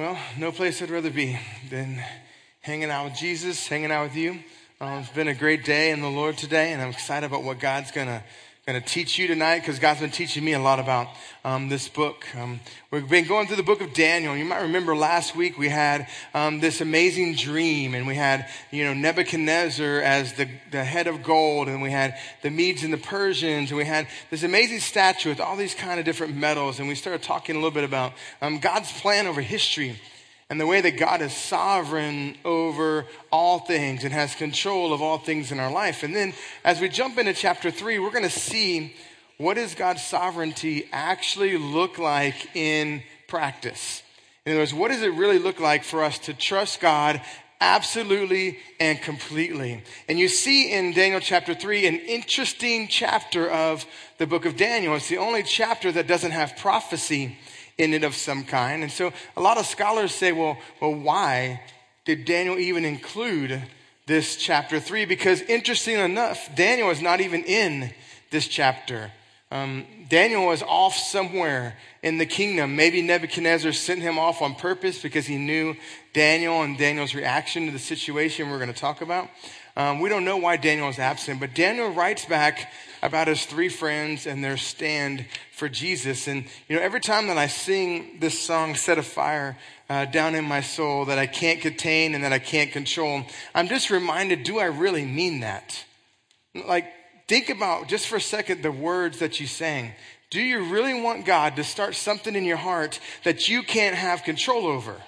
Well, no place I'd rather be than hanging out with Jesus, hanging out with you. Um, it's been a great day in the Lord today, and I'm excited about what God's gonna gonna teach you tonight because God's been teaching me a lot about um, this book. Um, we've been going through the book of Daniel. You might remember last week we had um, this amazing dream, and we had you know Nebuchadnezzar as the the head of gold, and we had the Medes and the Persians, and we had this amazing statue with all these kind of different metals, and we started talking a little bit about um, God's plan over history and the way that God is sovereign over all things and has control of all things in our life. And then as we jump into chapter three, we're going to see what does God's sovereignty actually look like in practice? In other words, what does it really look like for us to trust God absolutely and completely? And you see in Daniel chapter 3 an interesting chapter of the book of Daniel. It's the only chapter that doesn't have prophecy in it of some kind. And so a lot of scholars say, well, well, why did Daniel even include this chapter three? Because interesting enough, Daniel is not even in this chapter. Um, Daniel was off somewhere in the kingdom. Maybe Nebuchadnezzar sent him off on purpose because he knew Daniel and Daniel's reaction to the situation we're going to talk about. Um, we don't know why Daniel is absent, but Daniel writes back about his three friends and their stand for Jesus. And, you know, every time that I sing this song, Set a Fire uh, Down in My Soul, that I can't contain and that I can't control, I'm just reminded do I really mean that? Like, think about just for a second the words that you sang. Do you really want God to start something in your heart that you can't have control over?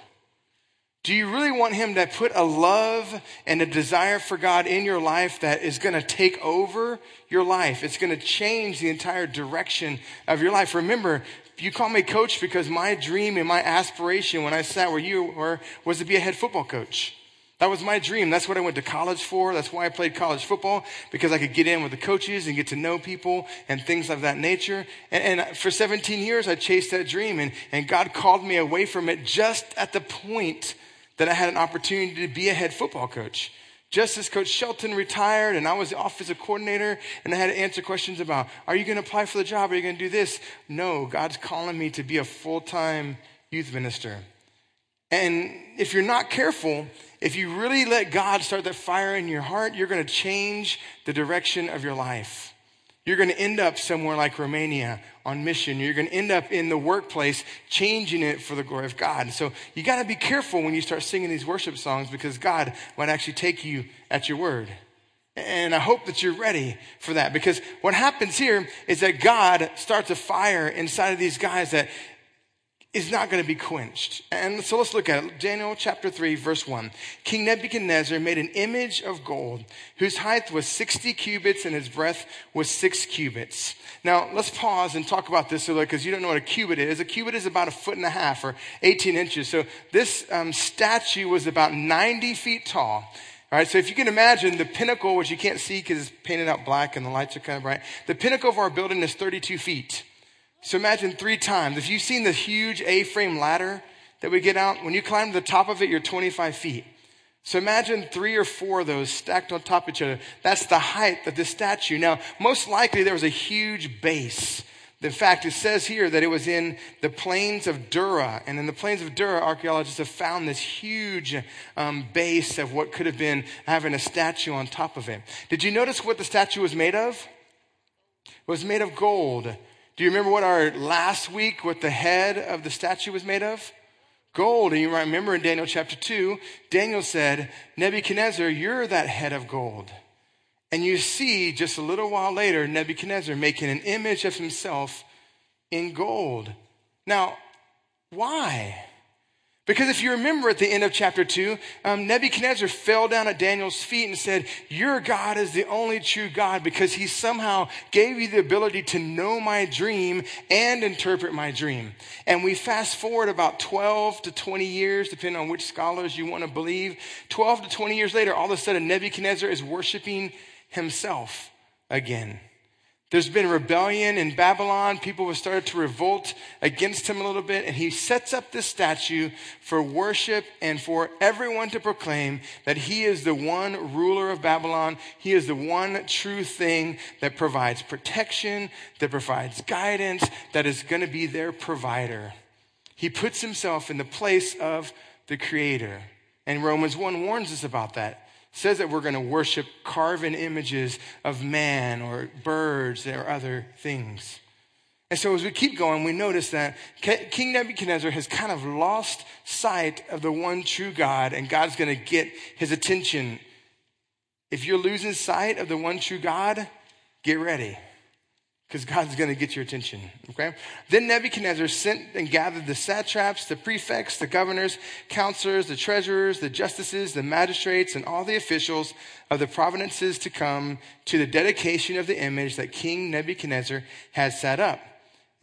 Do you really want Him to put a love and a desire for God in your life that is going to take over your life? It's going to change the entire direction of your life. Remember, you call me coach because my dream and my aspiration when I sat where you were was to be a head football coach. That was my dream. That's what I went to college for. That's why I played college football because I could get in with the coaches and get to know people and things of that nature. And, and for 17 years, I chased that dream and, and God called me away from it just at the point that I had an opportunity to be a head football coach. Just as Coach Shelton retired and I was the offensive coordinator and I had to answer questions about, are you going to apply for the job? Are you going to do this? No, God's calling me to be a full time youth minister. And if you're not careful, if you really let God start that fire in your heart, you're going to change the direction of your life. You're going to end up somewhere like Romania on mission. You're going to end up in the workplace changing it for the glory of God. So you got to be careful when you start singing these worship songs because God might actually take you at your word. And I hope that you're ready for that because what happens here is that God starts a fire inside of these guys that is not going to be quenched. And so let's look at it. Daniel chapter 3, verse 1. King Nebuchadnezzar made an image of gold whose height was 60 cubits and his breadth was six cubits. Now, let's pause and talk about this a little because you don't know what a cubit is. A cubit is about a foot and a half or 18 inches. So this um, statue was about 90 feet tall. All right, so if you can imagine the pinnacle, which you can't see because it's painted out black and the lights are kind of bright, the pinnacle of our building is 32 feet. So imagine three times. If you've seen the huge A frame ladder that we get out, when you climb to the top of it, you're 25 feet. So imagine three or four of those stacked on top of each other. That's the height of the statue. Now, most likely there was a huge base. In fact, it says here that it was in the plains of Dura. And in the plains of Dura, archaeologists have found this huge um, base of what could have been having a statue on top of it. Did you notice what the statue was made of? It was made of gold. Do you remember what our last week, what the head of the statue was made of? Gold. And you remember in Daniel chapter 2, Daniel said, Nebuchadnezzar, you're that head of gold. And you see just a little while later, Nebuchadnezzar making an image of himself in gold. Now, why? Because if you remember at the end of chapter 2, um, Nebuchadnezzar fell down at Daniel's feet and said, Your God is the only true God because he somehow gave you the ability to know my dream and interpret my dream. And we fast forward about 12 to 20 years, depending on which scholars you want to believe. 12 to 20 years later, all of a sudden, Nebuchadnezzar is worshiping himself again. There's been rebellion in Babylon. People have started to revolt against him a little bit. And he sets up this statue for worship and for everyone to proclaim that he is the one ruler of Babylon. He is the one true thing that provides protection, that provides guidance, that is going to be their provider. He puts himself in the place of the Creator. And Romans 1 warns us about that. Says that we're going to worship carven images of man or birds or other things. And so as we keep going, we notice that King Nebuchadnezzar has kind of lost sight of the one true God, and God's going to get his attention. If you're losing sight of the one true God, get ready because God's going to get your attention. Okay? Then Nebuchadnezzar sent and gathered the satraps, the prefects, the governors, counselors, the treasurers, the justices, the magistrates, and all the officials of the provinces to come to the dedication of the image that King Nebuchadnezzar had set up.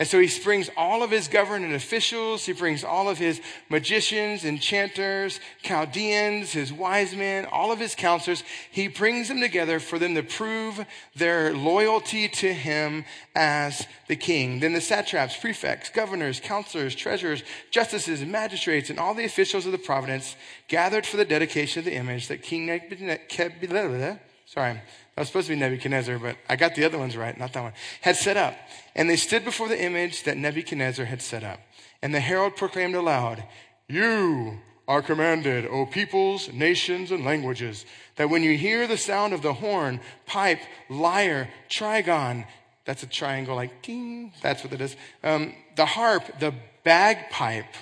And so he brings all of his government officials, he brings all of his magicians, enchanters, Chaldeans, his wise men, all of his counselors. He brings them together for them to prove their loyalty to him as the king. Then the satraps, prefects, governors, counselors, treasurers, justices, magistrates, and all the officials of the province gathered for the dedication of the image that King Nebuchadnezzar, sorry, was supposed to be Nebuchadnezzar, but I got the other ones right, not that one, had set up. And they stood before the image that Nebuchadnezzar had set up. And the herald proclaimed aloud, You are commanded, O peoples, nations, and languages, that when you hear the sound of the horn, pipe, lyre, trigon, that's a triangle like ding, that's what it is, um, the harp, the bagpipe,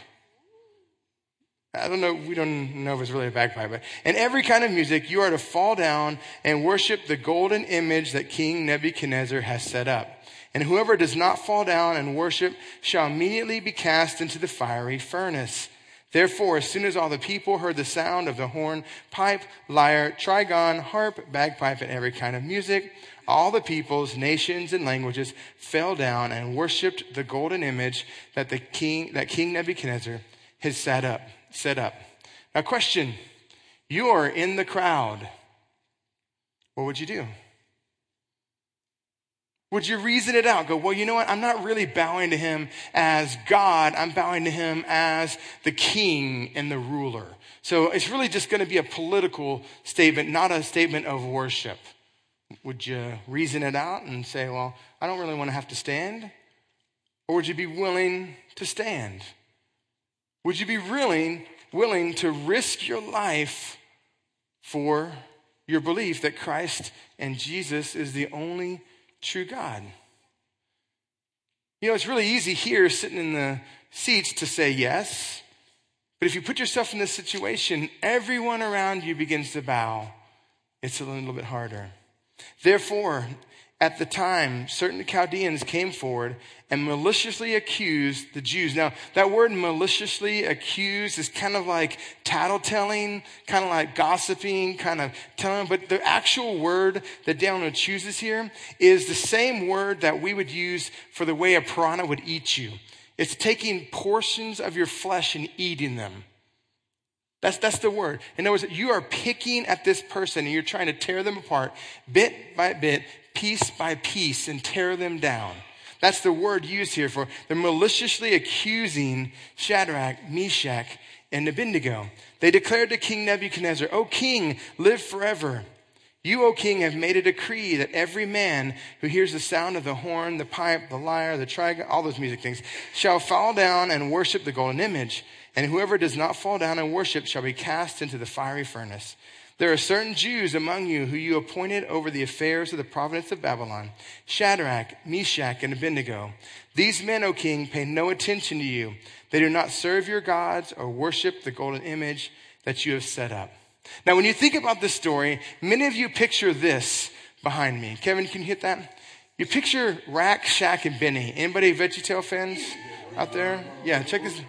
I don't know, we don't know if it's really a bagpipe, but in every kind of music, you are to fall down and worship the golden image that King Nebuchadnezzar has set up. And whoever does not fall down and worship shall immediately be cast into the fiery furnace. Therefore, as soon as all the people heard the sound of the horn, pipe, lyre, trigon, harp, bagpipe, and every kind of music, all the peoples, nations, and languages fell down and worshiped the golden image that the king, that King Nebuchadnezzar had set up set up. Now, question you are in the crowd. What would you do? Would you reason it out? Go, well, you know what? I'm not really bowing to him as God. I'm bowing to him as the king and the ruler. So it's really just going to be a political statement, not a statement of worship. Would you reason it out and say, well, I don't really want to have to stand? Or would you be willing to stand? Would you be willing, willing to risk your life for your belief that Christ and Jesus is the only true God? You know, it's really easy here sitting in the seats to say yes. But if you put yourself in this situation, everyone around you begins to bow. It's a little bit harder. Therefore, at the time, certain Chaldeans came forward and maliciously accused the Jews. Now, that word maliciously accused is kind of like tattletelling, kind of like gossiping, kind of telling, but the actual word that Daniel chooses here is the same word that we would use for the way a piranha would eat you. It's taking portions of your flesh and eating them. That's, that's the word. In other words, you are picking at this person and you're trying to tear them apart bit by bit, piece by piece, and tear them down. That's the word used here for they're maliciously accusing Shadrach, Meshach, and Abednego. They declared to King Nebuchadnezzar, O king, live forever. You, O king, have made a decree that every man who hears the sound of the horn, the pipe, the lyre, the trigon, all those music things, shall fall down and worship the golden image and whoever does not fall down and worship shall be cast into the fiery furnace. There are certain Jews among you who you appointed over the affairs of the province of Babylon Shadrach, Meshach, and Abednego. These men, O king, pay no attention to you. They do not serve your gods or worship the golden image that you have set up. Now, when you think about this story, many of you picture this behind me. Kevin, can you hit that? You picture Rack, Shack, and Benny. Anybody VeggieTale fans out there? Yeah, check this.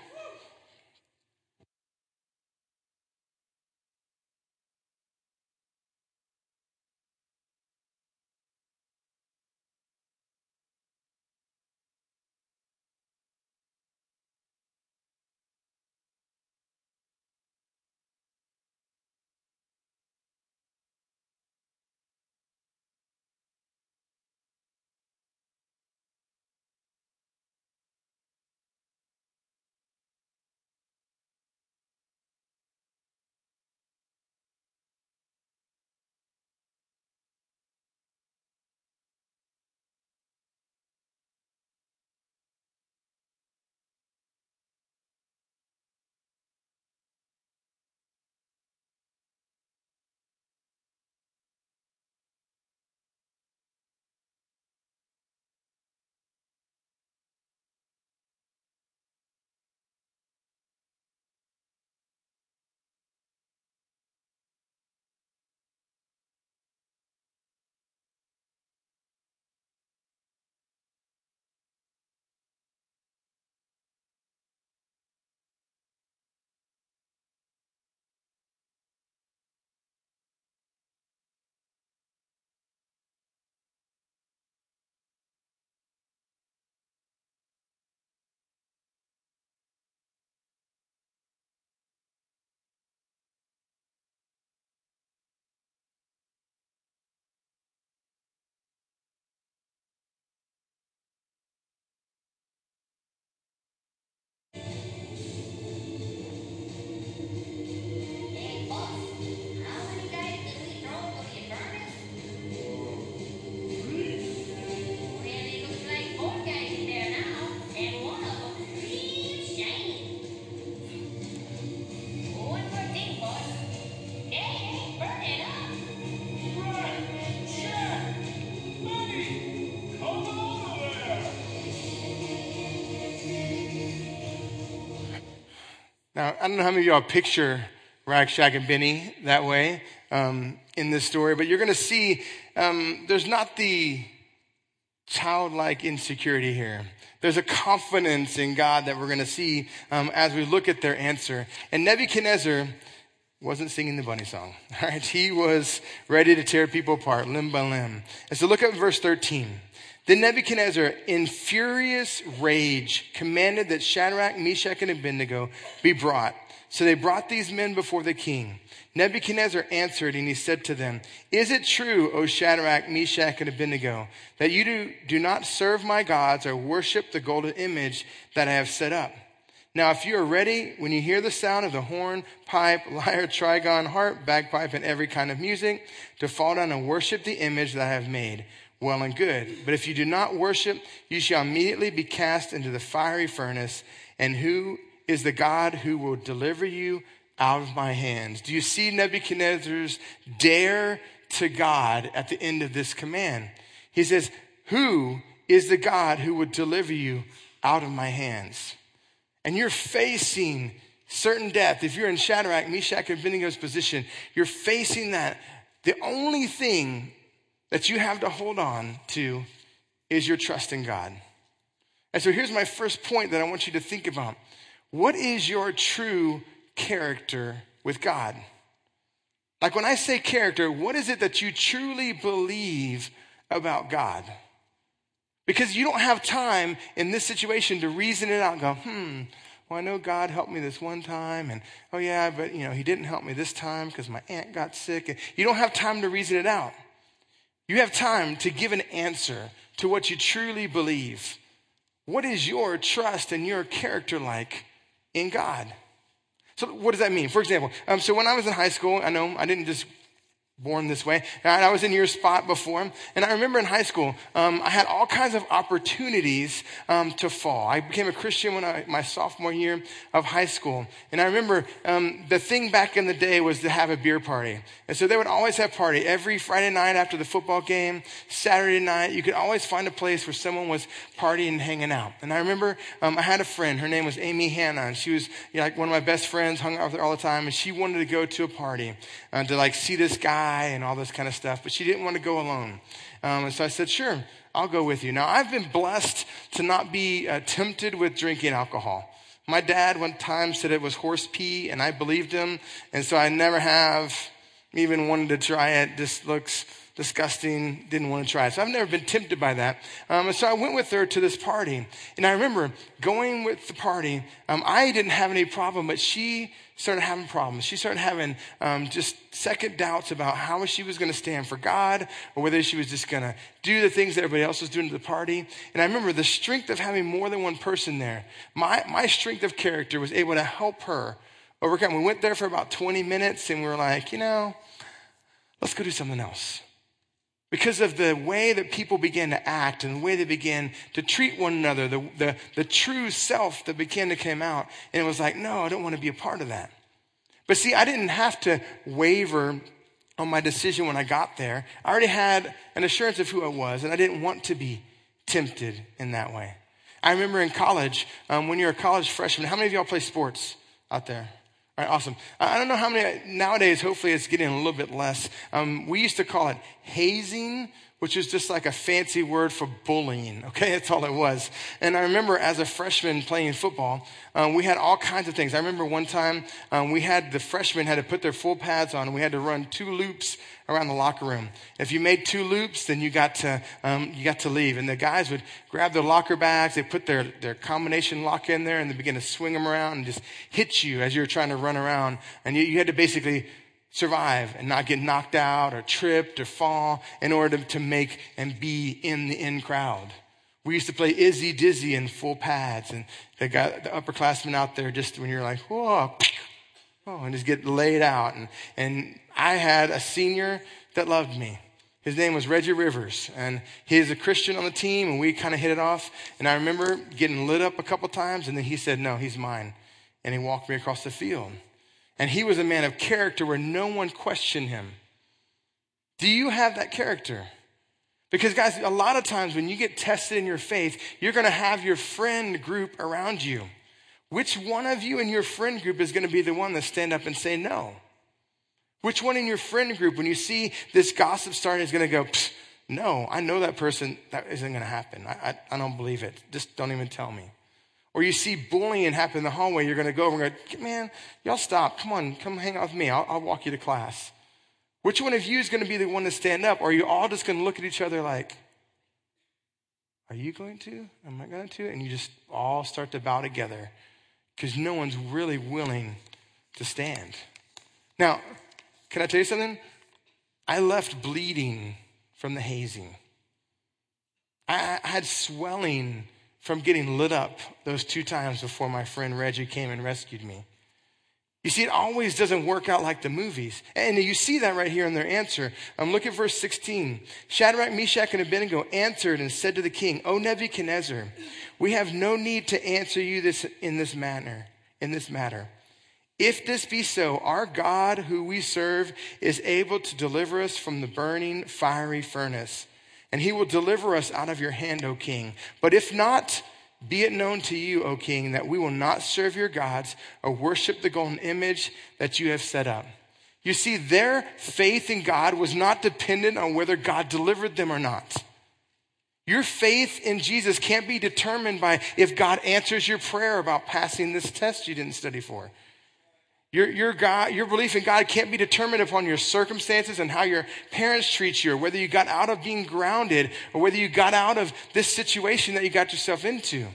Now, I don't know how many of y'all picture Rack, Shack, and Benny that way um, in this story, but you're going to see um, there's not the childlike insecurity here. There's a confidence in God that we're going to see um, as we look at their answer. And Nebuchadnezzar wasn't singing the bunny song. All right, he was ready to tear people apart, limb by limb. And so look at verse 13. Then Nebuchadnezzar, in furious rage, commanded that Shadrach, Meshach, and Abednego be brought. So they brought these men before the king. Nebuchadnezzar answered and he said to them, Is it true, O Shadrach, Meshach, and Abednego, that you do, do not serve my gods or worship the golden image that I have set up? Now, if you are ready, when you hear the sound of the horn, pipe, lyre, trigon, harp, bagpipe, and every kind of music, to fall down and worship the image that I have made, well and good. But if you do not worship, you shall immediately be cast into the fiery furnace. And who is the God who will deliver you out of my hands? Do you see Nebuchadnezzar's dare to God at the end of this command? He says, Who is the God who would deliver you out of my hands? And you're facing certain death, if you're in Shadrach, Meshach, and Abednego's position, you're facing that. The only thing that you have to hold on to is your trust in God. And so here's my first point that I want you to think about. What is your true character with God? Like when I say character, what is it that you truly believe about God? Because you don't have time in this situation to reason it out and go, hmm, well, I know God helped me this one time, and oh yeah, but you know, He didn't help me this time because my aunt got sick. You don't have time to reason it out. You have time to give an answer to what you truly believe. What is your trust and your character like in God? So, what does that mean? For example, um, so when I was in high school, I know I didn't just born this way. And I was in your spot before. And I remember in high school, um, I had all kinds of opportunities um, to fall. I became a Christian when I, my sophomore year of high school. And I remember um, the thing back in the day was to have a beer party. And so they would always have party every Friday night after the football game, Saturday night. You could always find a place where someone was partying and hanging out. And I remember um, I had a friend. Her name was Amy Hanna. And she was you know, like one of my best friends, hung out with her all the time. And she wanted to go to a party uh, to like see this guy and all this kind of stuff, but she didn't want to go alone. Um, and so I said, sure, I'll go with you. Now, I've been blessed to not be uh, tempted with drinking alcohol. My dad one time said it was horse pee, and I believed him, and so I never have even wanted to try it. This looks disgusting, didn't want to try it. So I've never been tempted by that. Um, and so I went with her to this party. And I remember going with the party. Um, I didn't have any problem, but she started having problems. She started having um, just second doubts about how she was going to stand for God or whether she was just going to do the things that everybody else was doing to the party. And I remember the strength of having more than one person there. My, my strength of character was able to help her overcome. We went there for about 20 minutes and we were like, you know, let's go do something else because of the way that people began to act and the way they began to treat one another, the, the, the true self that began to come out. And it was like, no, I don't want to be a part of that. But see, I didn't have to waver on my decision when I got there. I already had an assurance of who I was, and I didn't want to be tempted in that way. I remember in college, um, when you're a college freshman, how many of y'all play sports out there? All right, awesome. I don't know how many, nowadays, hopefully it's getting a little bit less. Um, we used to call it hazing, which is just like a fancy word for bullying. Okay, that's all it was. And I remember as a freshman playing football, um, we had all kinds of things. I remember one time um, we had the freshmen had to put their full pads on, and we had to run two loops around the locker room. If you made two loops, then you got to, um, you got to leave. And the guys would grab their locker bags, they put their, their combination lock in there, and they begin to swing them around and just hit you as you were trying to run around. And you, you had to basically survive and not get knocked out or tripped or fall in order to, make and be in the in crowd. We used to play Izzy Dizzy in full pads, and they got the upperclassmen out there just when you're like, whoa, oh, and just get laid out. And, and I had a senior that loved me. His name was Reggie Rivers, and he's a Christian on the team, and we kind of hit it off. And I remember getting lit up a couple times, and then he said, No, he's mine. And he walked me across the field. And he was a man of character where no one questioned him. Do you have that character? Because, guys, a lot of times when you get tested in your faith, you're going to have your friend group around you Which one of you in your friend group is going to be the one that stand up and say no? Which one in your friend group, when you see this gossip starting, is going to go, no, I know that person, that isn't going to happen. I, I, I, don't believe it. Just don't even tell me. Or you see bullying happen in the hallway, you're going to go over and go, man, y'all stop. Come on, come hang out with me. I'll, I'll walk you to class. Which one of you is going to be the one to stand up? Or are you all just going to look at each other like, are you going to? Am I going to? And you just all start to bow together because no one's really willing to stand. Now, can I tell you something? I left bleeding from the hazing. I, had swelling from getting lit up those two times before my friend Reggie came and rescued me. You see, it always doesn't work out like the movies. And you see that right here in their answer. Um, look at verse 16. Shadrach, Meshach, and Abednego answered and said to the king, O Nebuchadnezzar, we have no need to answer you this in this manner, in this matter. If this be so, our God who we serve is able to deliver us from the burning fiery furnace, and he will deliver us out of your hand, O king. But if not, be it known to you, O king, that we will not serve your gods or worship the golden image that you have set up. You see, their faith in God was not dependent on whether God delivered them or not. Your faith in Jesus can't be determined by if God answers your prayer about passing this test you didn't study for. Your, your, God, your belief in God can't be determined upon your circumstances and how your parents treat you, or whether you got out of being grounded, or whether you got out of this situation that you got yourself into.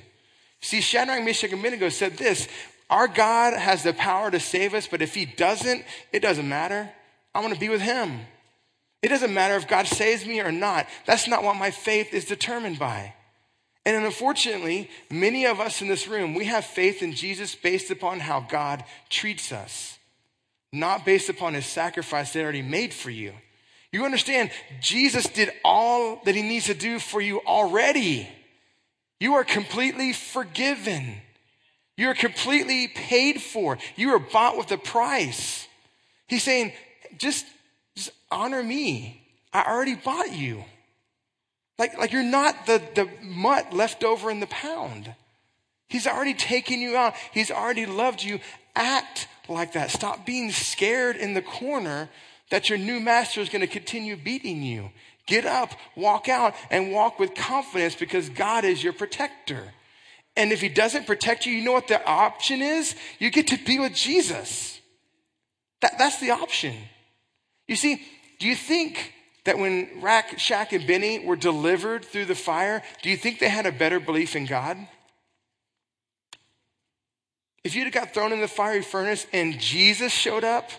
See, Shadrach, Meshach, and Abednego said this Our God has the power to save us, but if He doesn't, it doesn't matter. I want to be with Him. It doesn't matter if God saves me or not. That's not what my faith is determined by. And unfortunately, many of us in this room, we have faith in Jesus based upon how God treats us, not based upon his sacrifice that already made for you. You understand, Jesus did all that he needs to do for you already. You are completely forgiven. You are completely paid for. You are bought with a price. He's saying, just, just honor me. I already bought you. Like, like you're not the, the mutt left over in the pound. He's already taken you out. He's already loved you. Act like that. Stop being scared in the corner that your new master is going to continue beating you. Get up, walk out, and walk with confidence because God is your protector. And if he doesn't protect you, you know what the option is? You get to be with Jesus. That, that's the option. You see, do you think that when Rack, Shack, and Benny were delivered through the fire, do you think they had a better belief in God? If you'd have got thrown in the fiery furnace and Jesus showed up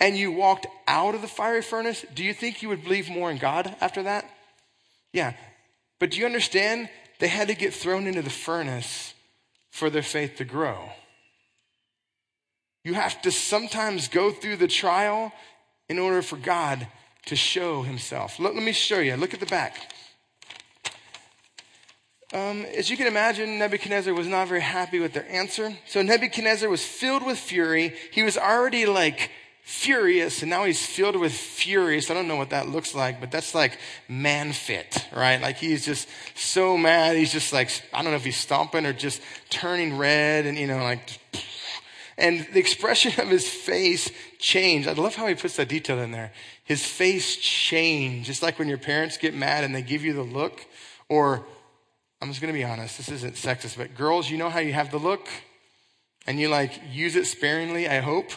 and you walked out of the fiery furnace, do you think you would believe more in God after that? Yeah. But do you understand? They had to get thrown into the furnace for their faith to grow. You have to sometimes go through the trial in order for God to show himself. Let, let me show you. Look at the back. Um, as you can imagine, Nebuchadnezzar was not very happy with their answer. So Nebuchadnezzar was filled with fury. He was already like furious, and now he's filled with furious. I don't know what that looks like, but that's like man fit, right? Like he's just so mad. He's just like, I don't know if he's stomping or just turning red and, you know, like, and the expression of his face changed. I love how he puts that detail in there. His face changed, just like when your parents get mad and they give you the look. Or, I'm just going to be honest, this isn't sexist, but girls, you know how you have the look and you like use it sparingly, I hope.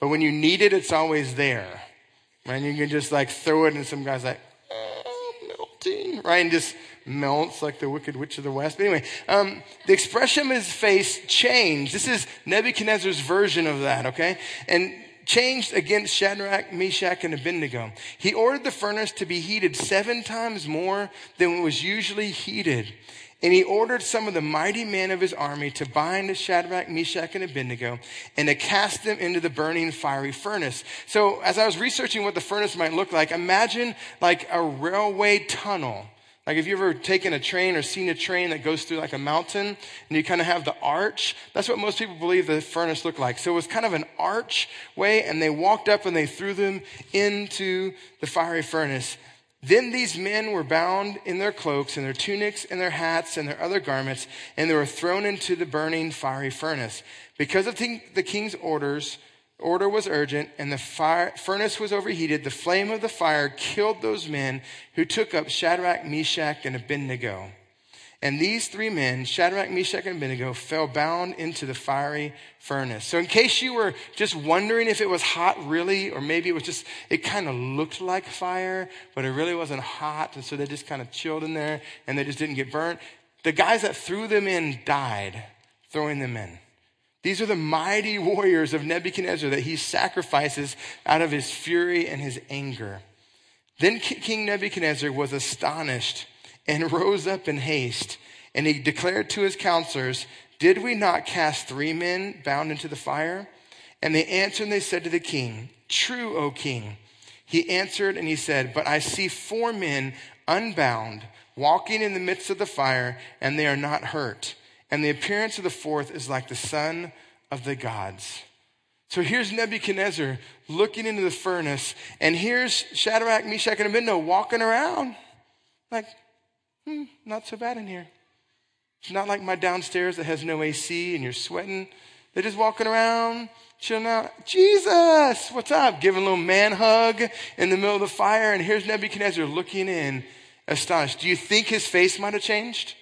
But when you need it, it's always there. And you can just like throw it and some guy's like, oh, melting, right? And just melts like the wicked witch of the west. But anyway, um, the expression of his face changed. This is Nebuchadnezzar's version of that, okay? And changed against Shadrach, Meshach, and Abednego. He ordered the furnace to be heated seven times more than it was usually heated. And he ordered some of the mighty men of his army to bind Shadrach, Meshach, and Abednego and to cast them into the burning fiery furnace. So as I was researching what the furnace might look like, imagine like a railway tunnel like, if you've ever taken a train or seen a train that goes through like a mountain and you kind of have the arch, that's what most people believe the furnace looked like. So it was kind of an arch way, and they walked up and they threw them into the fiery furnace. Then these men were bound in their cloaks and their tunics and their hats and their other garments, and they were thrown into the burning fiery furnace. Because of the king's orders, order was urgent, and the fire, furnace was overheated. The flame of the fire killed those men who took up Shadrach, Meshach, and Abednego. And these three men, Shadrach, Meshach, and Abednego, fell bound into the fiery furnace. So, in case you were just wondering if it was hot really, or maybe it was just, it kind of looked like fire, but it really wasn't hot. And so they just kind of chilled in there and they just didn't get burnt. The guys that threw them in died throwing them in. These are the mighty warriors of Nebuchadnezzar that he sacrifices out of his fury and his anger. Then King Nebuchadnezzar was astonished and rose up in haste. And he declared to his counselors, Did we not cast three men bound into the fire? And they answered and they said to the king, True, O king. He answered and he said, But I see four men unbound, walking in the midst of the fire, and they are not hurt. And the appearance of the fourth is like the son of the gods. So here's Nebuchadnezzar looking into the furnace, and here's Shadrach, Meshach, and Abednego walking around. Like, hmm, not so bad in here. It's not like my downstairs that has no AC and you're sweating. They're just walking around, chilling out. Jesus, what's up? Giving a little man hug in the middle of the fire. And here's Nebuchadnezzar looking in, astonished. Do you think his face might have changed?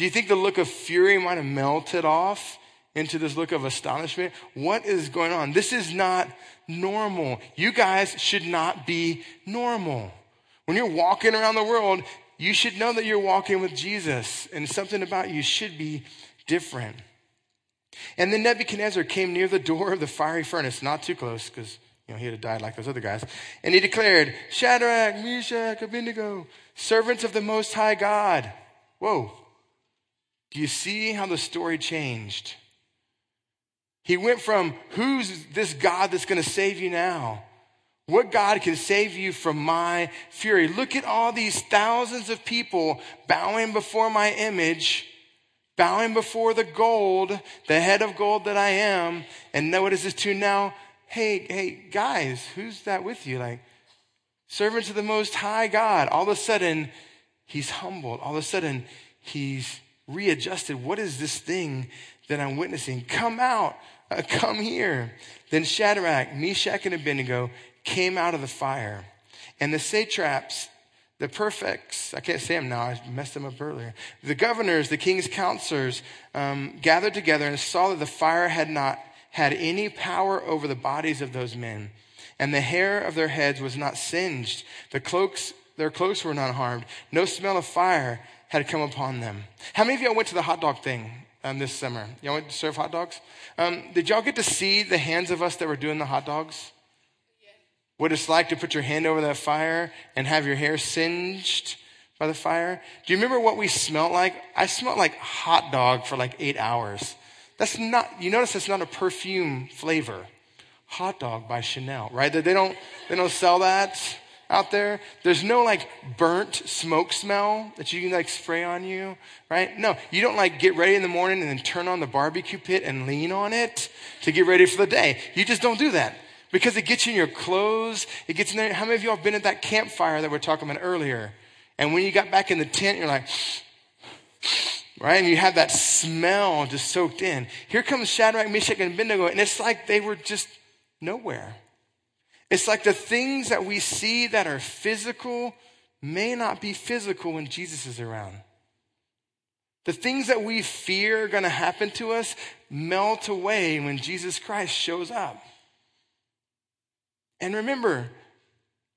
Do you think the look of fury might have melted off into this look of astonishment? What is going on? This is not normal. You guys should not be normal. When you're walking around the world, you should know that you're walking with Jesus and something about you should be different. And then Nebuchadnezzar came near the door of the fiery furnace, not too close because you know, he had died like those other guys. And he declared, Shadrach, Meshach, Abednego, servants of the Most High God. Whoa. Do you see how the story changed? He went from, who's this God that's going to save you now? What God can save you from my fury. Look at all these thousands of people bowing before my image, bowing before the gold, the head of gold that I am. And now what is this to now? Hey, hey, guys, who's that with you? Like, servants of the Most High God. All of a sudden, he's humbled. All of a sudden, he's readjusted. What is this thing that I'm witnessing? Come out. Uh, come here. Then Shadrach, Meshach, and Abednego came out of the fire. And the satraps, the prefects, I can't say them now, I messed them up earlier. The governors, the king's counselors um, gathered together and saw that the fire had not had any power over the bodies of those men. And the hair of their heads was not singed. The cloaks, their cloaks were not harmed. No smell of fire had come upon them. How many of y'all went to the hot dog thing um, this summer? Y'all went to serve hot dogs? Um, did y'all get to see the hands of us that were doing the hot dogs? what it's like to put your hand over that fire and have your hair singed by the fire. Do you remember what we smelled like? I smelled like hot dog for like eight hours. That's not, you notice that's not a perfume flavor. Hot dog by Chanel, right? They don't, they don't sell that out there. There's no like burnt smoke smell that you can like spray on you, right? No, you don't like get ready in the morning and then turn on the barbecue pit and lean on it to get ready for the day. You just don't do that because it gets in your clothes. It gets in there. How many of y'all have been at that campfire that we are talking about earlier? And when you got back in the tent, you're like, right? And you have that smell just soaked in. Here comes Shadrach, Meshach, and Abednego, and it's like they were just nowhere. It's like the things that we see that are physical may not be physical when Jesus is around. The things that we fear are going to happen to us melt away when Jesus Christ shows up. And remember,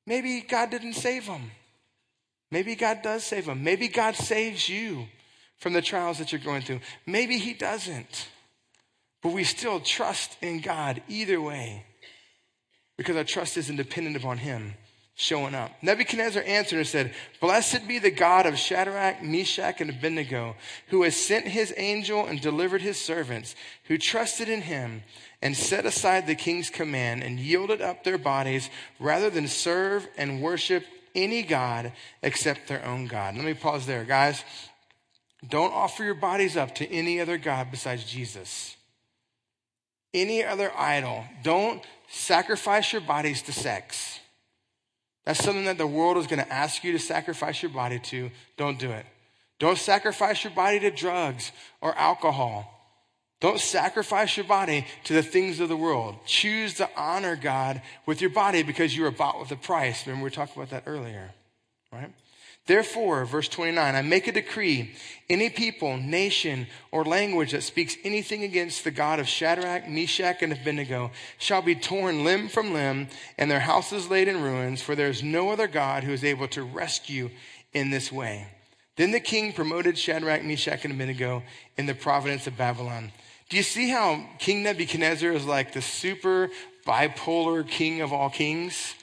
maybe God didn't save them. Maybe God does save them. Maybe God saves you from the trials that you're going through. Maybe He doesn't. But we still trust in God either way because our trust isn't dependent upon Him showing up. Nebuchadnezzar answered and said, Blessed be the God of Shadrach, Meshach, and Abednego, who has sent his angel and delivered his servants, who trusted in him and set aside the king's command and yielded up their bodies rather than serve and worship any God except their own God. Let me pause there, guys. Don't offer your bodies up to any other God besides Jesus. Any other idol. Don't sacrifice your bodies to sex. That's something that the world is going to ask you to sacrifice your body to. Don't do it. Don't sacrifice your body to drugs or alcohol. Don't sacrifice your body to the things of the world. Choose to honor God with your body because you were bought with a price. Remember, we talked about that earlier, right? Therefore, verse 29, I make a decree any people, nation, or language that speaks anything against the God of Shadrach, Meshach, and Abednego shall be torn limb from limb, and their houses laid in ruins, for there is no other God who is able to rescue in this way. Then the king promoted Shadrach, Meshach, and Abednego in the province of Babylon. Do you see how King Nebuchadnezzar is like the super bipolar king of all kings?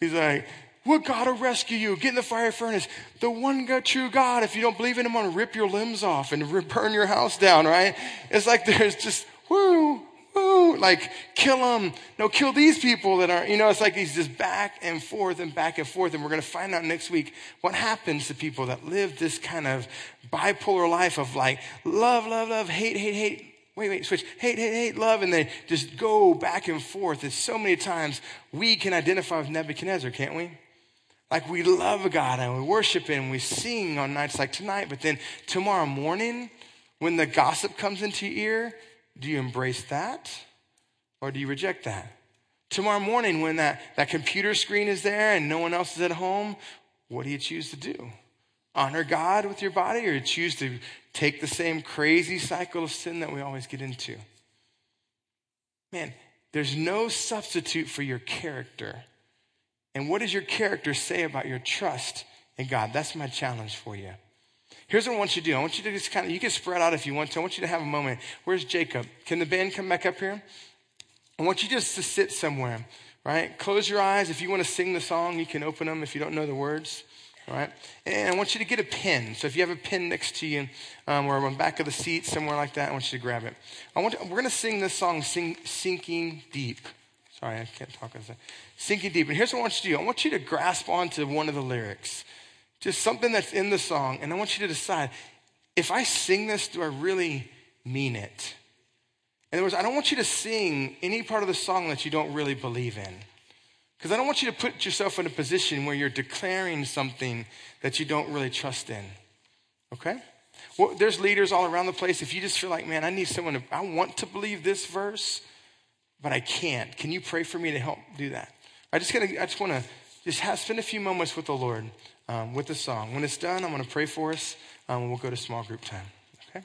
He's like, what God will rescue you? Get in the fire furnace. The one true God. If you don't believe in Him, I'm gonna rip your limbs off and burn your house down. Right? It's like there's just woo, woo, like kill them. No, kill these people that aren't, You know, it's like he's just back and forth and back and forth. And we're gonna find out next week what happens to people that live this kind of bipolar life of like love, love, love, hate, hate, hate wait, wait, switch, hate, hate, hate, love, and they just go back and forth. And so many times we can identify with Nebuchadnezzar, can't we? Like we love God and we worship Him, we sing on nights like tonight, but then tomorrow morning, when the gossip comes into your ear, do you embrace that or do you reject that? Tomorrow morning, when that, that computer screen is there and no one else is at home, what do you choose to do? Honor God with your body or choose to take the same crazy cycle of sin that we always get into? Man, there's no substitute for your character. And what does your character say about your trust in God? That's my challenge for you. Here's what I want you to do. I want you to just kind of, you can spread out if you want to. I want you to have a moment. Where's Jacob? Can the band come back up here? I want you just to sit somewhere, right? Close your eyes. If you want to sing the song, you can open them if you don't know the words. All right. And I want you to get a pen. So if you have a pen next to you um, or on the back of the seat, somewhere like that, I want you to grab it. I want to, we're going to sing this song, sing, Sinking Deep. Sorry, I can't talk. Sinking deep. And here's what I want you to do I want you to grasp onto one of the lyrics, just something that's in the song. And I want you to decide if I sing this, do I really mean it? In other words, I don't want you to sing any part of the song that you don't really believe in. Because I don't want you to put yourself in a position where you're declaring something that you don't really trust in. Okay? Well, there's leaders all around the place. If you just feel like, man, I need someone to, I want to believe this verse, but I can't. Can you pray for me to help do that? I just gonna, I just want to just have, spend a few moments with the Lord um, with the song. When it's done, I'm going to pray for us, um, and we'll go to small group time.